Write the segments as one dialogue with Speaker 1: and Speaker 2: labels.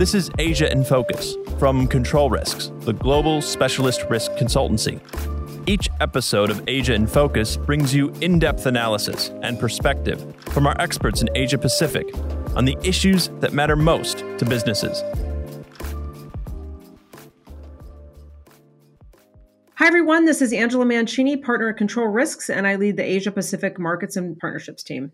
Speaker 1: This is Asia in Focus from Control Risks, the global specialist risk consultancy. Each episode of Asia in Focus brings you in depth analysis and perspective from our experts in Asia Pacific on the issues that matter most to businesses.
Speaker 2: Hi, everyone. This is Angela Mancini, partner at Control Risks, and I lead the Asia Pacific Markets and Partnerships team.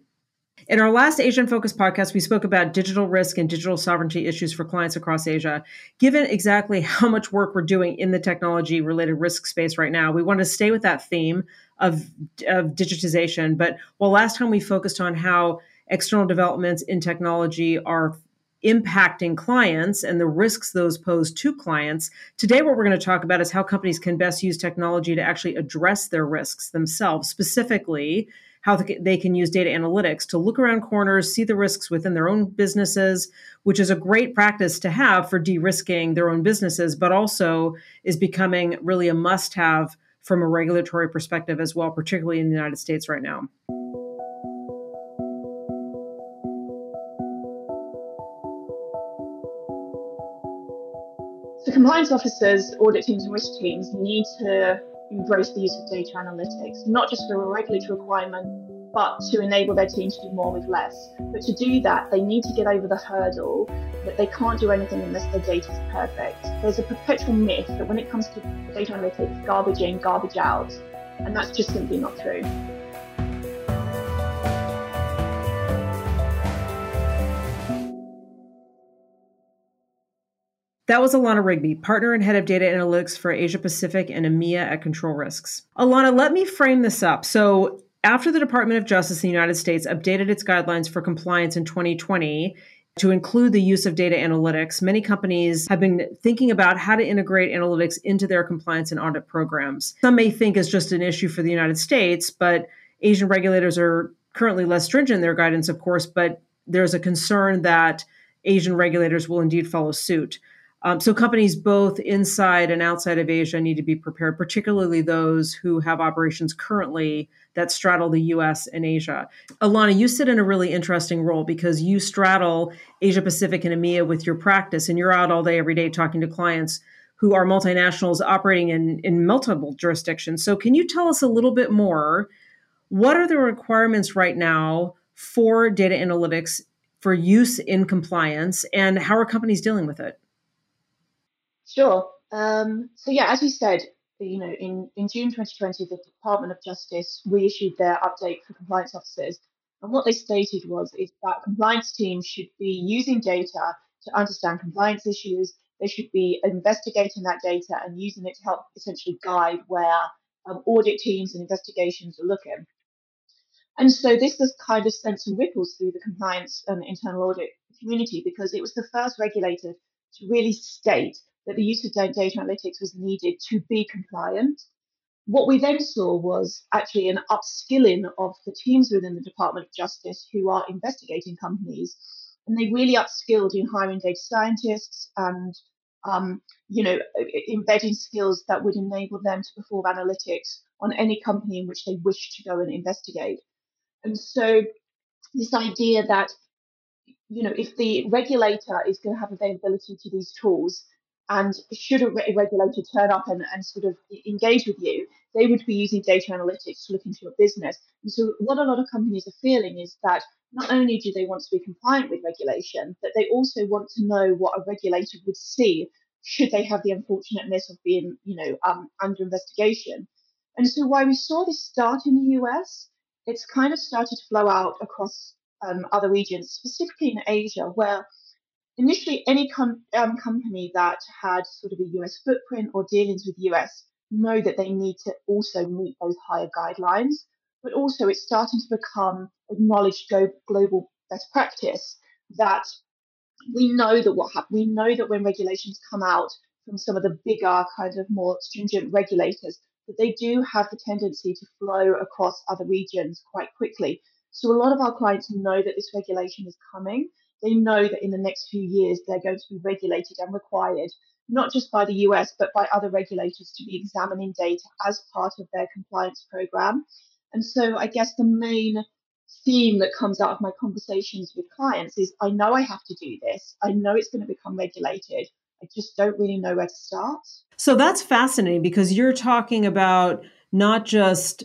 Speaker 2: In our last Asia in Focus podcast, we spoke about digital risk and digital sovereignty issues for clients across Asia. Given exactly how much work we're doing in the technology related risk space right now, we want to stay with that theme of, of digitization. But while last time we focused on how external developments in technology are impacting clients and the risks those pose to clients. Today, what we're going to talk about is how companies can best use technology to actually address their risks themselves, specifically how they can use data analytics to look around corners, see the risks within their own businesses, which is a great practice to have for de risking their own businesses, but also is becoming really a must have from a regulatory perspective as well, particularly in the United States right now.
Speaker 3: So, compliance officers, audit teams, and risk teams need to embrace the use of data analytics, not just for a regulatory requirement, but to enable their team to do more with less. But to do that, they need to get over the hurdle that they can't do anything unless their data is perfect. There's a perpetual myth that when it comes to data analytics, garbage in, garbage out, and that's just simply not true.
Speaker 2: That was Allanna Rigby, partner and head of data analytics for Asia Pacific and EMEA at Control Risks. Allanna, let me frame this up. So, after the Department of Justice in the United States updated its guidelines for compliance in 2020 to include the use of data analytics, many companies have been thinking about how to integrate analytics into their compliance and audit programs. Some may think it's just an issue for the United States, but Asian regulators are currently less stringent in their guidance, of course, but there's a concern that Asian regulators will indeed follow suit. Um, so companies both inside and outside of Asia need to be prepared, particularly those who have operations currently that straddle the US and Asia. Allanna, you sit in a really interesting role because you straddle Asia Pacific and EMEA with your practice, and you're out all day, every day talking to clients who are multinationals operating in, in multiple jurisdictions. So, can you tell us a little bit more? What are the requirements right now for data analytics for use in compliance, and how are companies dealing with it?
Speaker 3: Sure. Um, so yeah, as you said, you know, in, in June 2020, the Department of Justice reissued their update for compliance officers. And what they stated was is that compliance teams should be using data to understand compliance issues. They should be investigating that data and using it to help essentially guide where um, audit teams and investigations are looking. And so this has kind of sent some ripples through the compliance and internal audit community because it was the first regulator to really state that the use of data analytics was needed to be compliant. What we then saw was actually an upskilling of the teams within the Department of Justice who are investigating companies, and they really upskilled in hiring data scientists and um, you know embedding skills that would enable them to perform analytics on any company in which they wish to go and investigate. And so this idea that you know if the regulator is going to have availability to these tools and should a regulator turn up and, and sort of engage with you, they would be using data analytics to look into your business. And so, what a lot of companies are feeling is that not only do they want to be compliant with regulation, but they also want to know what a regulator would see should they have the unfortunateness of being, you know, um, under investigation. And so, while we saw this start in the US, it's kind of started to flow out across um, other regions, specifically in Asia, where initially any com- um, company that had sort of a US footprint or dealings with US know that they need to also meet those higher guidelines. But also, it's starting to become acknowledged go- global best practice that we know that what happens. We know that when regulations come out from some of the bigger, kind of more stringent regulators, that they do have the tendency to flow across other regions quite quickly. So a lot of our clients know that this regulation is coming they know that in the next few years they're going to be regulated and required, not just by the US, but by other regulators to be examining data as part of their compliance program. And so I guess the main theme that comes out of my conversations with clients is I know I have to do this. I know it's going to become regulated. I just don't really know where to start.
Speaker 2: So that's fascinating because you're talking about not just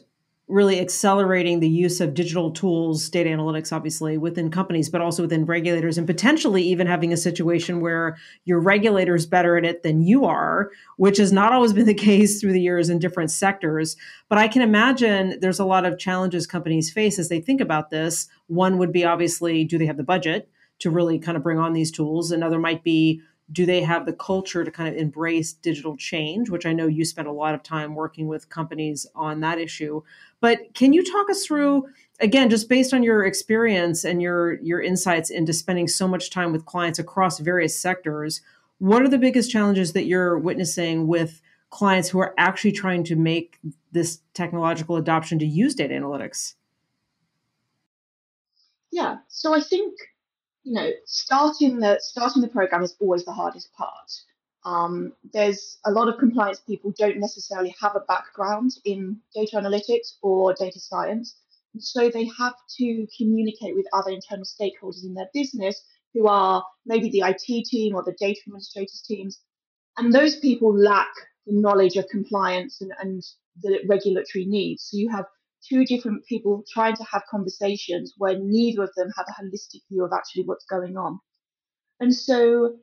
Speaker 2: really accelerating the use of digital tools, data analytics, obviously, within companies, but also within regulators, and potentially even having a situation where your regulator is better at it than you are, which has not always been the case through the years in different sectors. But I can imagine there's a lot of challenges companies face as they think about this. One would be obviously, do they have the budget to really kind of bring on these tools? Another might be, do they have the culture to kind of embrace digital change which i know you spent a lot of time working with companies on that issue but can you talk us through again just based on your experience and your your insights into spending so much time with clients across various sectors what are the biggest challenges that you're witnessing with clients who are actually trying to make this technological adoption to use data analytics
Speaker 3: yeah so i think you know, starting the starting the program is always the hardest part. Um, there's a lot of compliance people don't necessarily have a background in data analytics or data science, so they have to communicate with other internal stakeholders in their business who are maybe the IT team or the data administrators teams, and those people lack the knowledge of compliance and, and the regulatory needs. So you have two different people trying to have conversations where neither of them have a holistic view of actually what's going on. And so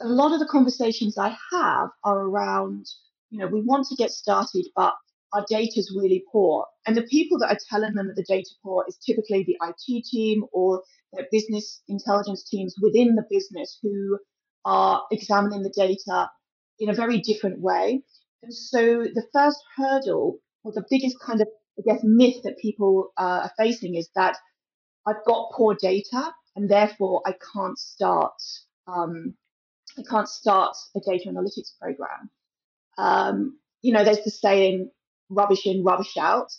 Speaker 3: a lot of the conversations I have are around, you know, we want to get started, but our data is really poor. And the people that are telling them that the data poor is typically the IT team or their business intelligence teams within the business who are examining the data in a very different way. And so the first hurdle, or the biggest kind of I guess, myth that people uh, are facing is that I've got poor data and therefore I can't start um, I can't start a data analytics program. Um, you know, there's the saying rubbish in, rubbish out.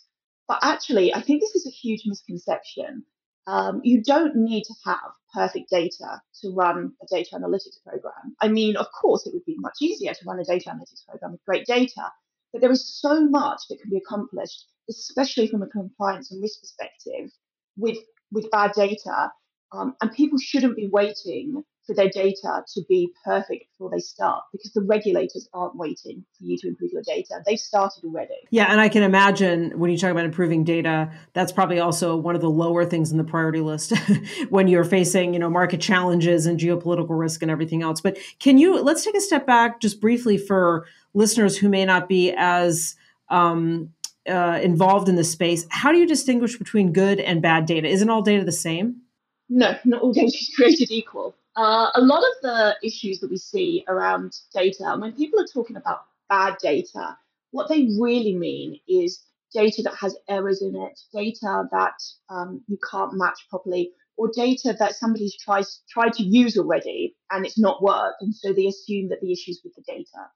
Speaker 3: But actually, I think this is a huge misconception. Um, you don't need to have perfect data to run a data analytics program. I mean, of course, it would be much easier to run a data analytics program with great data, but there is so much that can be accomplished especially from a compliance and risk perspective, with with bad data. Um, and people shouldn't be waiting for their data to be perfect before they start because the regulators aren't waiting for you to improve your data. They've started already.
Speaker 2: Yeah, and I can imagine when you talk about improving data, that's probably also one of the lower things in the priority list when you're facing, you know, market challenges and geopolitical risk and everything else. But can you let's take a step back just briefly for listeners who may not be as um, uh, involved in this space, how do you distinguish between good and bad data? Isn't all data the same?
Speaker 3: No, not all data is created equal. Uh, a lot of the issues that we see around data, when people are talking about bad data, what they really mean is data that has errors in it, data that um, you can't match properly, or data that somebody's tries tried to use already and it's not worked, and so they assume that the issues with the data.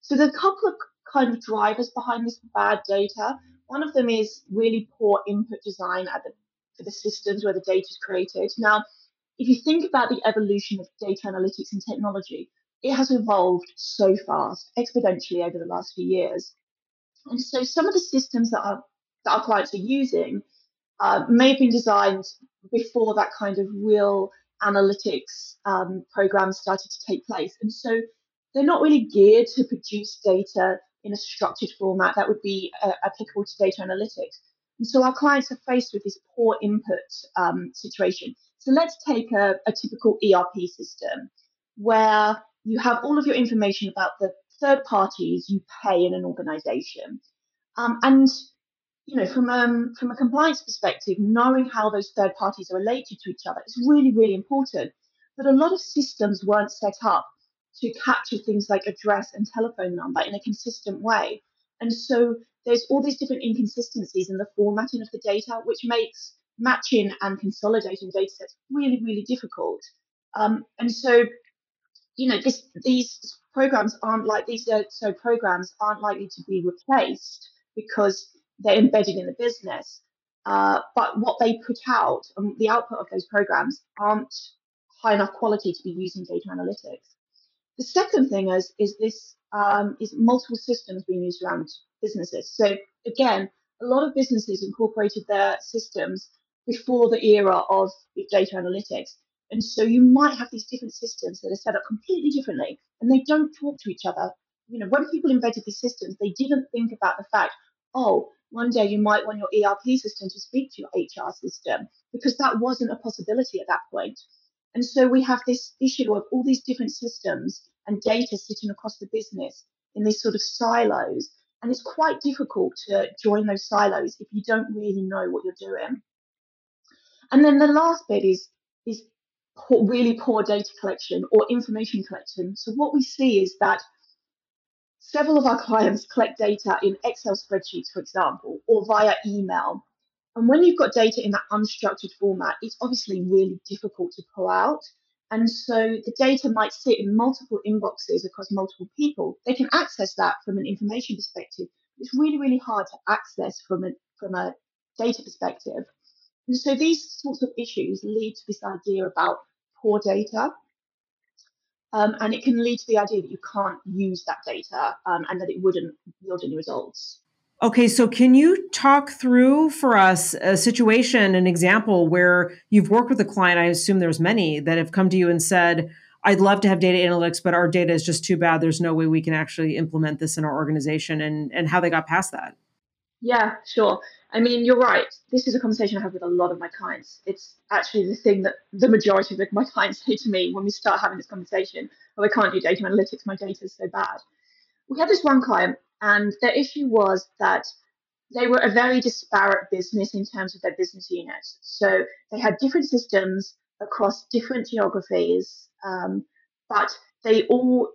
Speaker 3: So there's a couple of kind of drivers behind this bad data. One of them is really poor input design at the, for the systems where the data is created. Now, if you think about the evolution of data analytics and technology, it has evolved so fast, exponentially over the last few years. And so some of the systems that our, that our clients are using uh, may have been designed before that kind of real analytics um, programs started to take place. And so they're not really geared to produce data in a structured format that would be uh, applicable to data analytics. And so our clients are faced with this poor input um, situation. So let's take a, a typical ERP system where you have all of your information about the third parties you pay in an organization. Um, and you know, from um, from a compliance perspective, knowing how those third parties are related to each other is really, really important. But a lot of systems weren't set up to capture things like address and telephone number in a consistent way. And so there's all these different inconsistencies in the formatting of the data, which makes matching and consolidating data sets really, really difficult. Um, and so, you know, this, these programs aren't like these, uh, so programs aren't likely to be replaced because they're embedded in the business. Uh, but what they put out and the output of those programs aren't high enough quality to be used in data analytics. The second thing is is this um, is multiple systems being used around businesses. So again, a lot of businesses incorporated their systems before the era of big data analytics. And so you might have these different systems that are set up completely differently and they don't talk to each other. You know, when people invented these systems, they didn't think about the fact, oh, one day you might want your ERP system to speak to your HR system because that wasn't a possibility at that point. And so we have this issue of all these different systems and data sitting across the business in these sort of silos. And it's quite difficult to join those silos if you don't really know what you're doing. And then the last bit is is poor, really poor data collection or information collection. So what we see is that several of our clients collect data in Excel spreadsheets, for example, or via email. And when you've got data in that unstructured format, it's obviously really difficult to pull out. And so the data might sit in multiple inboxes across multiple people. They can access that from an information perspective. It's really, really hard to access from a, from a data perspective. And so these sorts of issues lead to this idea about poor data. Um, and it can lead to the idea that you can't use that data um, and that it wouldn't yield any results.
Speaker 2: Okay, so can you talk through for us a situation, an example where you've worked with a client? I assume there's many that have come to you and said, I'd love to have data analytics, but our data is just too bad. There's no way we can actually implement this in our organization, and, and how they got past that.
Speaker 3: Yeah, sure. I mean, you're right. This is a conversation I have with a lot of my clients. It's actually the thing that the majority of my clients say to me when we start having this conversation. Oh, I can't do data analytics. My data is so bad. We had this one client, and their issue was that they were a very disparate business in terms of their business units. So they had different systems across different geographies, um, but they all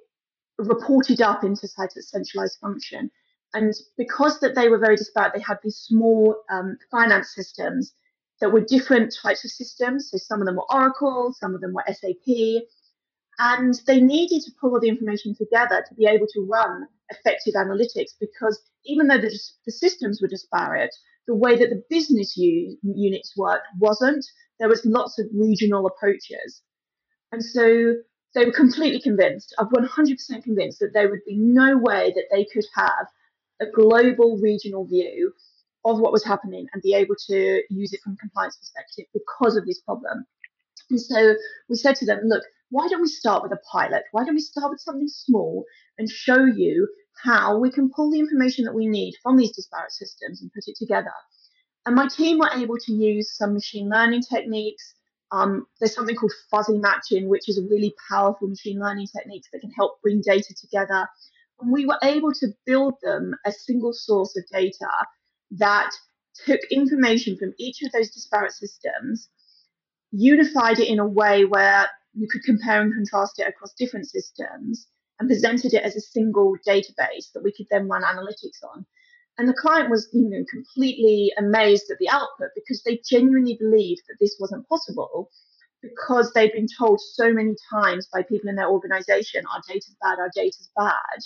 Speaker 3: reported up into such a centralized function. And because that they were very disparate, they had these small um, finance systems that were different types of systems. So some of them were Oracle, some of them were SAP, and they needed to pull all the information together to be able to run effective analytics because even though the, the systems were disparate, the way that the business u- units worked wasn't. There was lots of regional approaches. And so they were completely convinced, I'm 100% convinced that there would be no way that they could have a global regional view of what was happening and be able to use it from compliance perspective because of this problem. And so we said to them, look, why don't we start with a pilot? Why don't we start with something small and show you how we can pull the information that we need from these disparate systems and put it together? And my team were able to use some machine learning techniques. Um, there's something called fuzzy matching, which is a really powerful machine learning technique that can help bring data together and we were able to build them a single source of data that took information from each of those disparate systems, unified it in a way where you could compare and contrast it across different systems, and presented it as a single database that we could then run analytics on. And the client was, you know, completely amazed at the output because they genuinely believed that this wasn't possible because they've been told so many times by people in their organization, our data's bad, our data's bad,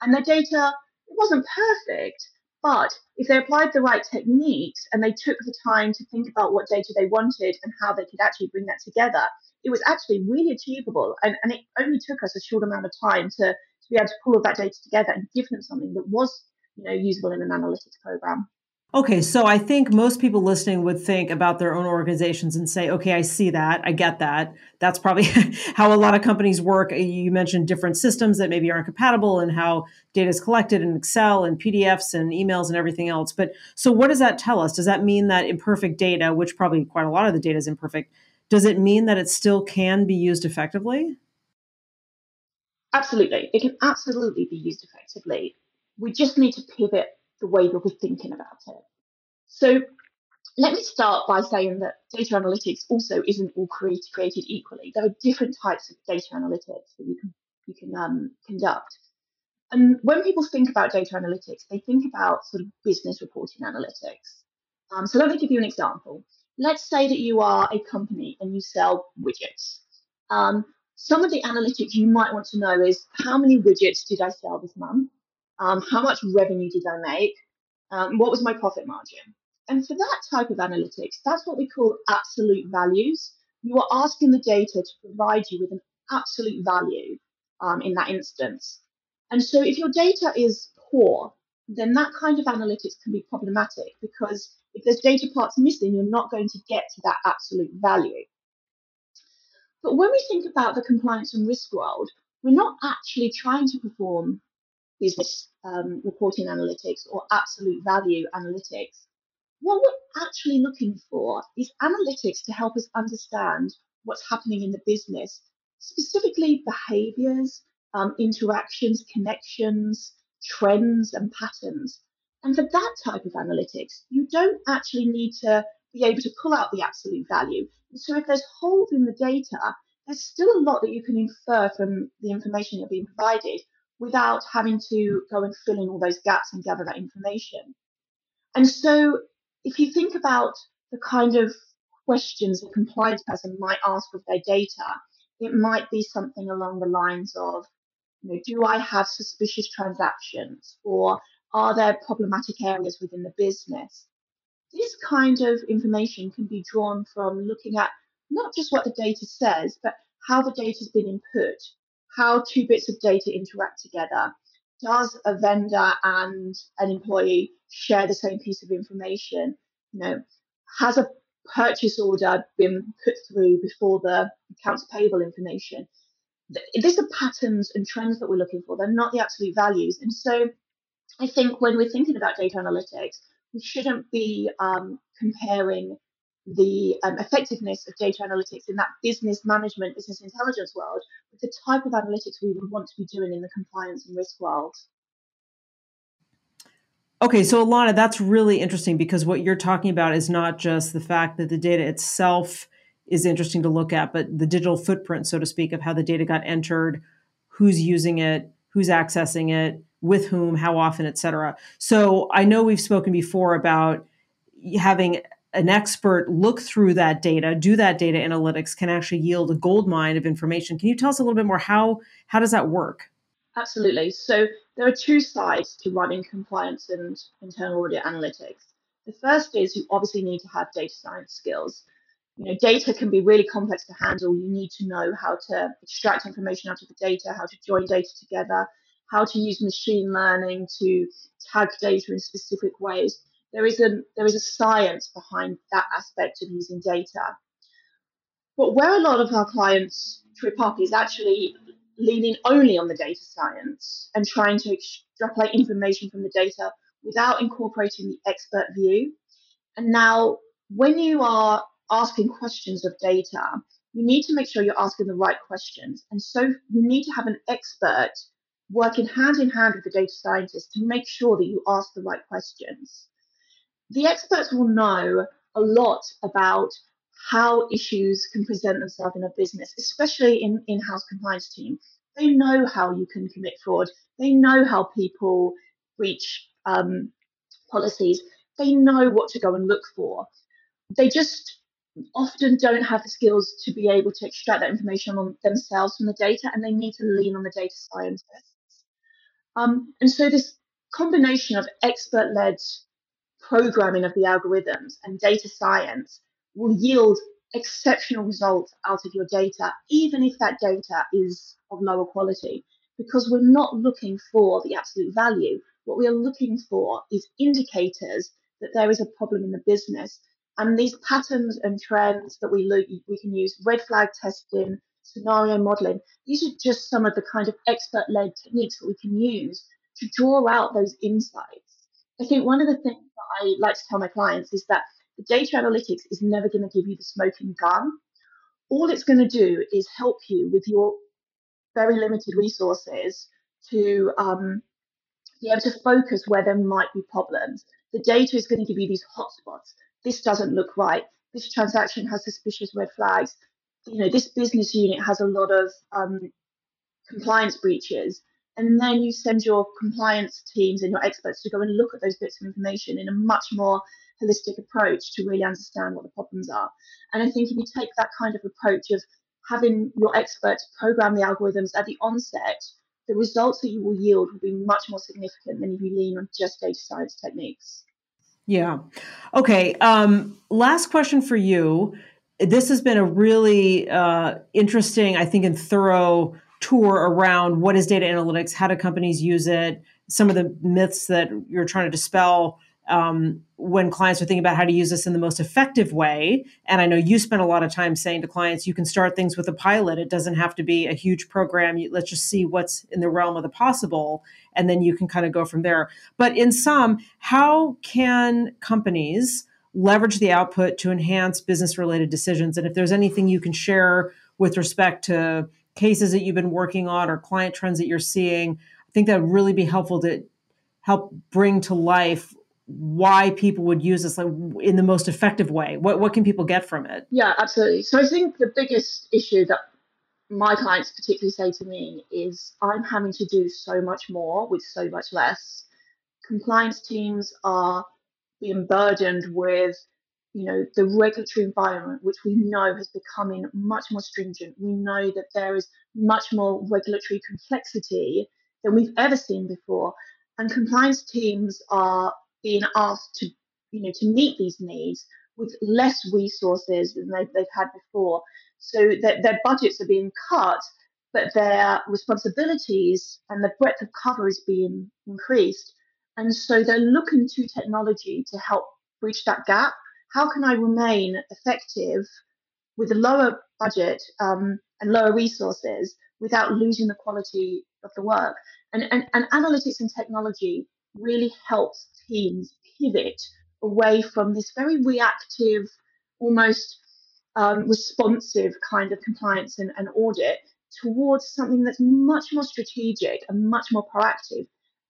Speaker 3: and their data it wasn't perfect, but if they applied the right techniques and they took the time to think about what data they wanted and how they could actually bring that together, it was actually really achievable. And, and it only took us a short amount of time to, to be able to pull all that data together and give them something that was you know, usable in an analytics program.
Speaker 2: Okay, so I think most people listening would think about their own organizations and say, okay, I see that. I get that. That's probably how a lot of companies work. Uh, you mentioned different systems that maybe aren't compatible and how data is collected in Excel and PDFs and emails and everything else. But so what does that tell us? Does that mean that imperfect data, which probably quite a lot of the data is imperfect, does it mean that it still can be used effectively?
Speaker 3: Absolutely. It can absolutely be used effectively. We just need to pivot the way that we're thinking about it. So let me start by saying that data analytics also isn't all created, equally. There are different types of data analytics that you can you can um, conduct. And when people think about data analytics, they think about sort of business reporting analytics. Um, so let me give you an example. Let's say that you are a company and you sell widgets. Um, some of the analytics you might want to know is how many widgets did I sell this month? Um, how much revenue did I make? Um, what was my profit margin? And for that type of analytics, that's what we call absolute values. You are asking the data to provide you with an absolute value um, in that instance. And so if your data is poor, then that kind of analytics can be problematic because If there's data parts missing, you're not going to get to that absolute value. But when we think about the compliance and risk world, we're not actually trying to perform business um, reporting analytics or absolute value analytics. What we're actually looking for is analytics to help us understand what's happening in the business, specifically behaviors, um, interactions, connections, trends, and patterns. And for that type of analytics, you don't actually need to be able to pull out the absolute value. So if there's holes in the data, there's still a lot that you can infer from the information you're being provided without having to go and fill in all those gaps and gather that information. And so if you think about the kind of questions a compliance person might ask of their data, it might be something along the lines of, you know, do I have suspicious transactions or are there problematic areas within the business? This kind of information can be drawn from looking at not just what the data says, but how the data has been input, how two bits of data interact together. Does a vendor and an employee share the same piece of information? You know, has a purchase order been put through before the accounts payable information? These are patterns and trends that we're looking for. They're not the absolute values. And so I think when we're thinking about data analytics, we shouldn't be um, comparing the um, effectiveness of data analytics in that business management, business intelligence world with the type of analytics we would want to be doing in the compliance and risk world.
Speaker 2: Okay, so Allanna, that's really interesting because what you're talking about is not just the fact that the data itself is interesting to look at, but the digital footprint, so to speak, of how the data got entered, who's using it, who's accessing it, with whom, how often, et cetera. So I know we've spoken before about having an expert look through that data, do that data analytics can actually yield a gold mine of information. Can you tell us a little bit more how how does that work?
Speaker 3: Absolutely. So there are two sides to running compliance and internal audit analytics. The first is you obviously need to have data science skills. You know, data can be really complex to handle. You need to know how to extract information out of the data, how to join data together, how to use machine learning to tag data in specific ways. There is a there is a science behind that aspect of using data. But where a lot of our clients trip up is actually leaning only on the data science and trying to extrapolate information from the data without incorporating the expert view. And now, when you are asking questions of data, you need to make sure you're asking the right questions. And so you need to have an expert working hand in hand with the data scientist to make sure that you ask the right questions. The experts will know a lot about how issues can present themselves in a business, especially in in-house compliance team. They know how you can commit fraud. They know how people breach um, policies. They know what to go and look for. They just often don't have the skills to be able to extract that information on themselves from the data, and they need to lean on the data scientists. Um, and so this combination of expert-led programming of the algorithms and data science will yield exceptional results out of your data, even if that data is of lower quality, because we're not looking for the absolute value. What we are looking for is indicators that there is a problem in the business. And these patterns and trends that we look, we can use red flag testing, scenario modeling. These are just some of the kind of expert led techniques that we can use to draw out those insights. I think one of the things that I like to tell my clients is that the data analytics is never going to give you the smoking gun. All it's going to do is help you with your very limited resources to um, be able to focus where there might be problems. The data is going to give you these hotspots. This doesn't look right. This transaction has suspicious red flags you know, this business unit has a lot of um, compliance breaches. And then you send your compliance teams and your experts to go and look at those bits of information in a much more holistic approach to really understand what the problems are. And I think if you take that kind of approach of having your experts program the algorithms at the onset, the results that you will yield will be much more significant than if you lean on just data science techniques.
Speaker 2: Yeah. Okay. Um, last question for you this has been a really uh, interesting, I think, and thorough tour around what is data analytics, how do companies use it, some of the myths that you're trying to dispel um, when clients are thinking about how to use this in the most effective way. And I know you spend a lot of time saying to clients, you can start things with a pilot. It doesn't have to be a huge program. Let's just see what's in the realm of the possible, and then you can kind of go from there. But in sum, how can companies leverage the output to enhance business related decisions? And if there's anything you can share with respect to cases that you've been working on or client trends that you're seeing, I think that would really be helpful to help bring to life why people would use this like in the most effective way. What what can people get from it?
Speaker 3: Yeah absolutely. So i think the biggest issue that my clients particularly say to me is i'm having to do so much more with so much less. Compliance teams are being burdened with you know the regulatory environment which we know has becoming much more stringent. We know that there is much more regulatory complexity than we've ever seen before. And compliance teams are being asked to, you know, to meet these needs with less resources than they've, they've had before. So that their budgets are being cut, but their responsibilities and the breadth of cover is being increased. And so they're looking to technology to help bridge that gap. How can I remain effective with a lower budget um, and lower resources without losing the quality of the work? And, and, and analytics and technology really helps teams pivot away from this very reactive, almost um, responsive kind of compliance and, and, audit towards something that's much more strategic and much more proactive,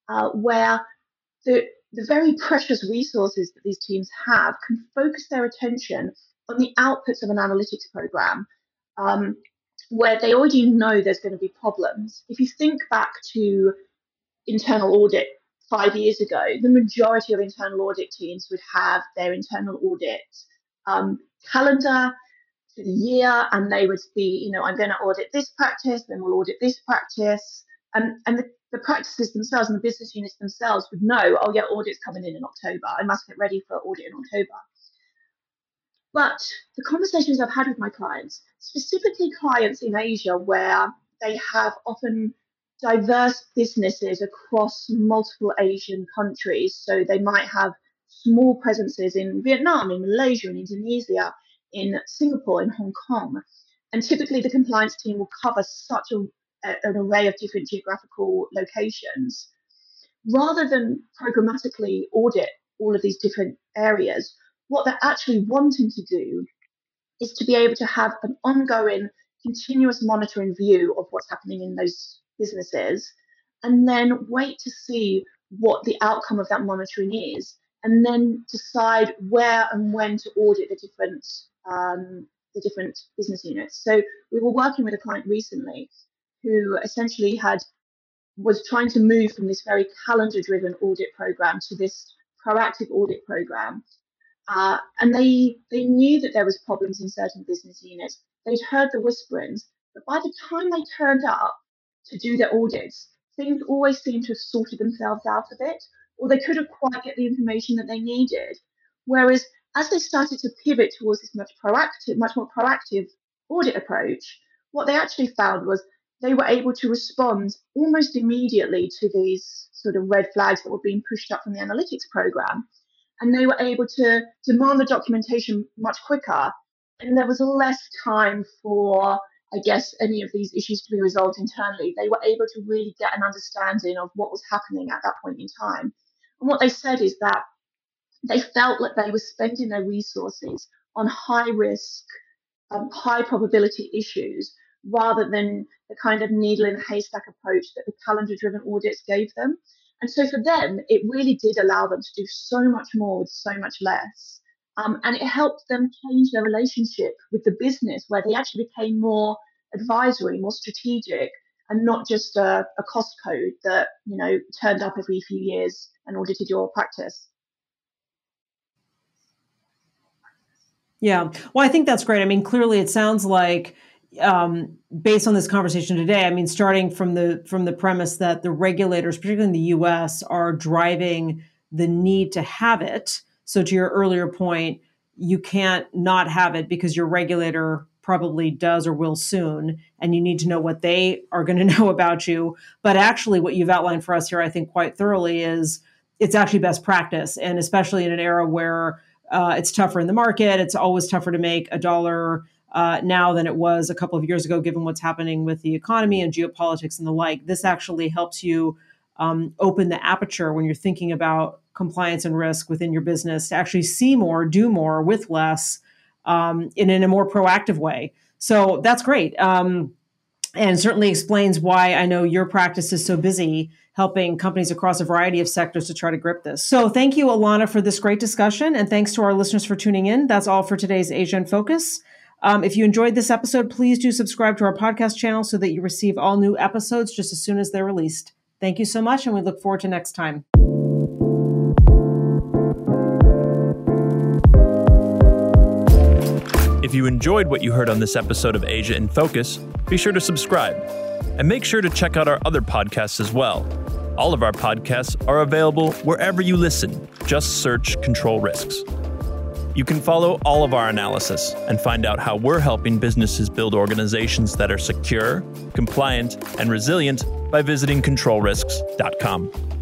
Speaker 3: uh, where the, the very precious resources that these teams have can focus their attention on the outputs of an analytics program. Um, where they already know there's going to be problems. If you think back to internal audit five years ago, the majority of internal audit teams would have their internal audit um, calendar for the year, and they would be, you know, I'm going to audit this practice, then we'll audit this practice, and and the, the practices themselves and the business units themselves would know, oh yeah, audit's coming in in October. I must get ready for audit in October. But the conversations I've had with my clients, specifically clients in Asia, where they have often diverse businesses across multiple Asian countries. So they might have small presences in Vietnam, in Malaysia, in Indonesia, in Singapore, in Hong Kong. And typically the compliance team will cover such a, an array of different geographical locations. Rather than programmatically audit all of these different areas, what they're actually wanting to do is to be able to have an ongoing, continuous monitoring view of what's happening in those businesses and then wait to see what the outcome of that monitoring is and then decide where and when to audit the different um, the different business units. So we were working with a client recently who essentially had was trying to move from this very calendar driven audit program to this proactive audit program. Uh, and they they knew that there was problems in certain business units. They'd heard the whisperings, but by the time they turned up, to do their audits, things always seem to have sorted themselves out a bit, or they couldn't quite get the information that they needed. Whereas as they started to pivot towards this much proactive, much more proactive audit approach, what they actually found was they were able to respond almost immediately to these sort of red flags that were being pushed up from the analytics program. And they were able to demand the documentation much quicker. And there was less time for I guess, any of these issues to be resolved internally, they were able to really get an understanding of what was happening at that point in time. And what they said is that they felt that they were spending their resources on high risk, um, high probability issues rather than the kind of needle in a haystack approach that the calendar driven audits gave them. And so for them, it really did allow them to do so much more with so much less. Um, and it helped them change their relationship with the business, where they actually became more advisory, more strategic, and not just a, a cost code that you know turned up every few years and audited your practice.
Speaker 2: Yeah, well, I think that's great. I mean, clearly, it sounds like um, based on this conversation today, I mean, starting from the from the premise that the regulators, particularly in the U.S., are driving the need to have it so, to your earlier point, you can't not have it because your regulator probably does or will soon, and you need to know what they are going to know about you. But actually, what you've outlined for us here, I think, quite thoroughly is it's actually best practice. And especially in an era where uh, it's tougher in the market, it's always tougher to make a dollar uh, now than it was a couple of years ago, given what's happening with the economy and geopolitics and the like. This actually helps you um, open the aperture when you're thinking about compliance and risk within your business to actually see more, do more with less, um, in, in a more proactive way. So that's great. Um, and certainly explains why I know your practice is so busy helping companies across a variety of sectors to try to grip this. So thank you, Allanna, for this great discussion. And thanks to our listeners for tuning in. That's all for today's Asia Focus. Um, if you enjoyed this episode, please do subscribe to our podcast channel so that you receive all new episodes just as soon as they're released. Thank you so much, and we look forward to next time.
Speaker 1: If you enjoyed what you heard on this episode of Asia in Focus, be sure to subscribe. And make sure to check out our other podcasts as well. All of our podcasts are available wherever you listen. Just search Control Risks. You can follow all of our analysis and find out how we're helping businesses build organizations that are secure, compliant, and resilient by visiting controlrisks.com.